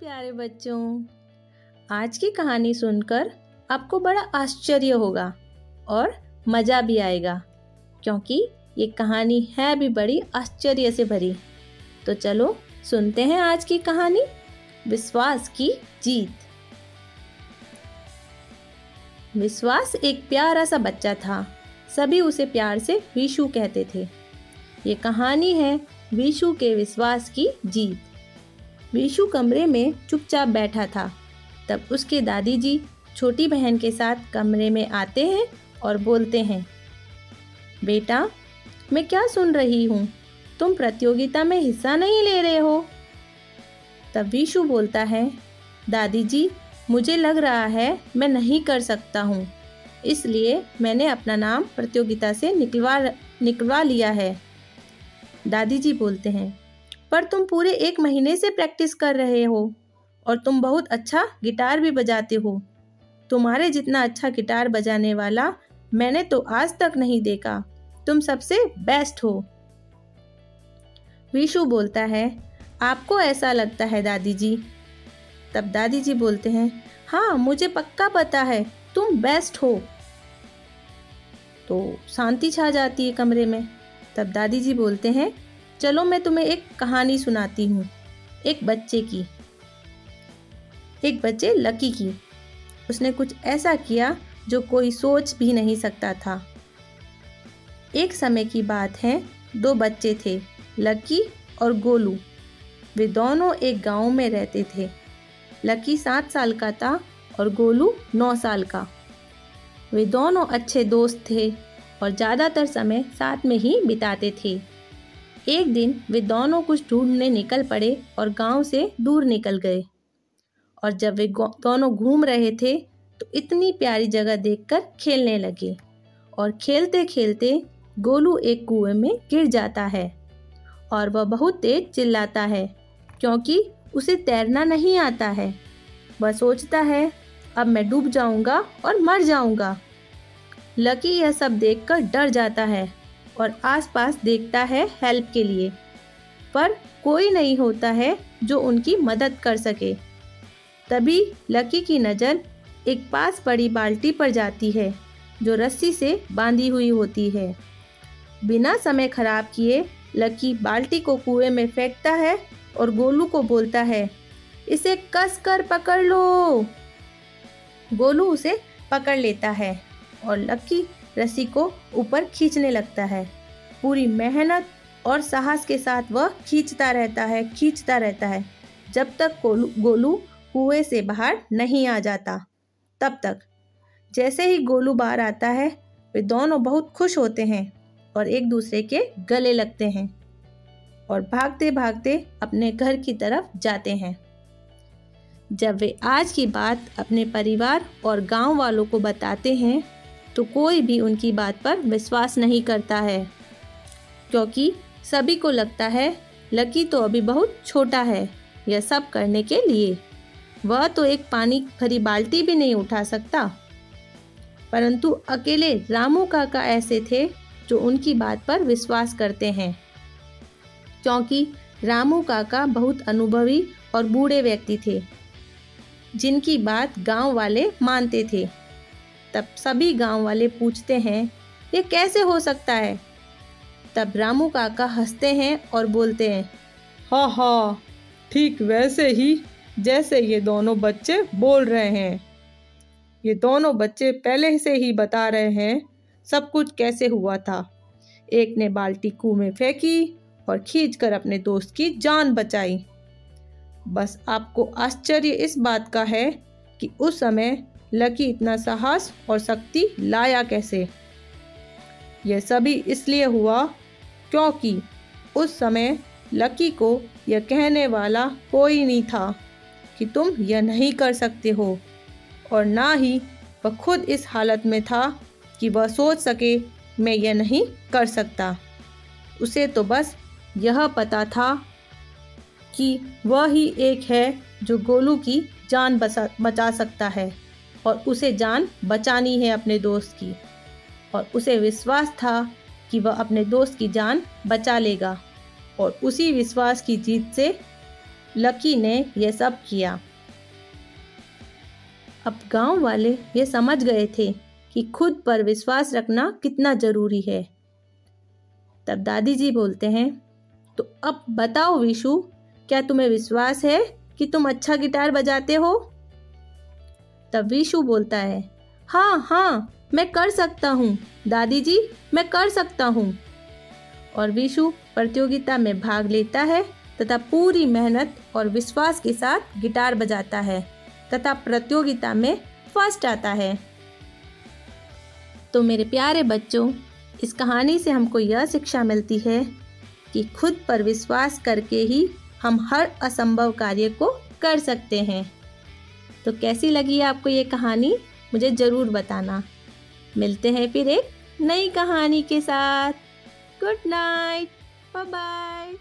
प्यारे बच्चों, आज की कहानी सुनकर आपको बड़ा आश्चर्य होगा और मज़ा भी आएगा, क्योंकि ये कहानी है भी बड़ी आश्चर्य से भरी। तो चलो सुनते हैं आज की कहानी, विश्वास की जीत। विश्वास एक प्यारा सा बच्चा था, सभी उसे प्यार से विशु कहते थे। ये कहानी है विशु के विश्वास की जीत। विशु कमरे में चुपचाप बैठा था। तब उसके दादी जी छोटी बहन के साथ कमरे में आते हैं और बोलते हैं, बेटा, मैं क्या सुन रही हूँ? तुम प्रतियोगिता में हिस्सा नहीं ले रहे हो? तब विशु बोलता है दादी जी मुझे लग रहा है मैं नहीं कर सकता हूँ। इसलिए मैंने अपना नाम प्रतियोगिता से निकलवा निकलवा लिया है। दादी जी बोलते हैं पर तुम पूरे एक महीने से प्रैक्टिस कर रहे हो और तुम बहुत अच्छा गिटार भी बजाते हो। तुम्हारे जितना अच्छा गिटार बजाने वाला मैंने तो आज तक नहीं देखा। तुम सबसे बेस्ट हो। विशु बोलता है, आपको ऐसा लगता है दादी जी तब दादी जी बोलते हैं हाँ मुझे पक्का पता है, तुम बेस्ट हो। तो शांति छा जाती है कमरे में। तब दादी जी बोलते हैं चलो मैं तुम्हें एक कहानी सुनाती हूँ, एक बच्चे की। एक बच्चे लकी की। उसने कुछ ऐसा किया जो कोई सोच भी नहीं सकता था। एक समय की बात है, दो बच्चे थे, लकी और गोलू। वे दोनों एक गाँव में रहते थे। लकी सात साल का था और गोलू नौ साल का। वे दोनों अच्छे दोस्त थे और ज़्यादातर समय साथ में ही बिताते थे। एक दिन वे दोनों कुछ ढूँढने निकल पड़े और गाँव से दूर निकल गए। और जब वे दोनों घूम रहे थे तो इतनी प्यारी जगह देखकर खेलने लगे। और खेलते खेलते गोलू एक कुएँ में गिर जाता है और वह बहुत तेज चिल्लाता है, क्योंकि उसे तैरना नहीं आता है। वह सोचता है, अब मैं डूब जाऊँगा और मर जाऊँगा। लकी यह सब देखकर डर जाता है। और आसपास देखता है हेल्प के लिए। पर कोई नहीं होता है जो उनकी मदद कर सके। तभी लकी की नज़र एक पास पड़ी बाल्टी पर जाती है, जो रस्सी से बांधी हुई होती है। बिना समय खराब किए लकी बाल्टी को कुएँ में फेंकता है और गोलू को बोलता है, इसे कस कर पकड़ लो। गोलू उसे पकड़ लेता है और लकी रस्सी को ऊपर खींचने लगता है। पूरी मेहनत और साहस के साथ वह खींचता रहता है, खींचता रहता है। जब तक गोलू कुएँ से बाहर नहीं आ जाता, तब तक। जैसे ही गोलू बाहर आता है, वे दोनों बहुत खुश होते हैं और एक दूसरे के गले लगते हैं और भागते भागते अपने घर की तरफ़ जाते हैं। जब वे आज की बात अपने परिवार और गाँव वालों को बताते हैं तो कोई भी उनकी बात पर विश्वास नहीं करता है। क्योंकि सभी को लगता है, लकी तो अभी बहुत छोटा है, यह सब करने के लिए। वह तो एक पानी भरी बाल्टी भी नहीं उठा सकता। परंतु अकेले रामू काका ऐसे थे, जो उनकी बात पर विश्वास करते हैं। क्योंकि रामू काका बहुत अनुभवी और बूढ़े व्यक्ति थे, जिनकी बात गाँव वाले मानते थे। तब सभी गाँव वाले पूछते हैं, ये कैसे हो सकता है? तब रामू काका हँसते हैं और बोलते हैं हाँ हाँ ठीक वैसे ही जैसे ये दोनों बच्चे बोल रहे हैं। ये दोनों बच्चे पहले से ही बता रहे हैं, सब कुछ कैसे हुआ था। एक ने बाल्टी कुएँ में फेंकी और खींचकर अपने दोस्त की जान बचाई। बस आपको आश्चर्य इस बात का है कि उस समय लकी इतना साहस और शक्ति लाया कैसे? यह सभी इसलिए हुआ क्योंकि उस समय लकी को यह कहने वाला कोई नहीं था कि तुम यह नहीं कर सकते हो और ना ही वह खुद इस हालत में था कि वह सोच सके, मैं यह नहीं कर सकता। उसे तो बस यह पता था कि वह ही एक है जो गोलू की जान बचा बचा सकता है। और उसे जान बचानी है अपने दोस्त की। और उसे विश्वास था कि वह अपने दोस्त की जान बचा लेगा। और उसी विश्वास की जीत से लकी ने यह सब किया। अब गाँव वाले ये समझ गए थे कि खुद पर विश्वास रखना कितना ज़रूरी है। तब दादी जी बोलते हैं तो अब बताओ विशु, क्या तुम्हें विश्वास है कि तुम अच्छा गिटार बजाते हो? तब विशु बोलता है हाँ हाँ मैं कर सकता हूँ दादी जी मैं कर सकता हूँ। और विशु प्रतियोगिता में भाग लेता है तथा पूरी मेहनत और विश्वास के साथ गिटार बजाता है तथा प्रतियोगिता में फ़र्स्ट आता है। तो मेरे प्यारे बच्चों, इस कहानी से हमको यह शिक्षा मिलती है कि खुद पर विश्वास करके ही हम हर असंभव कार्य को कर सकते हैं। तो कैसी लगी आपको ये कहानी? मुझे ज़रूर बताना। मिलते हैं फिर एक नई कहानी के साथ। Good night bye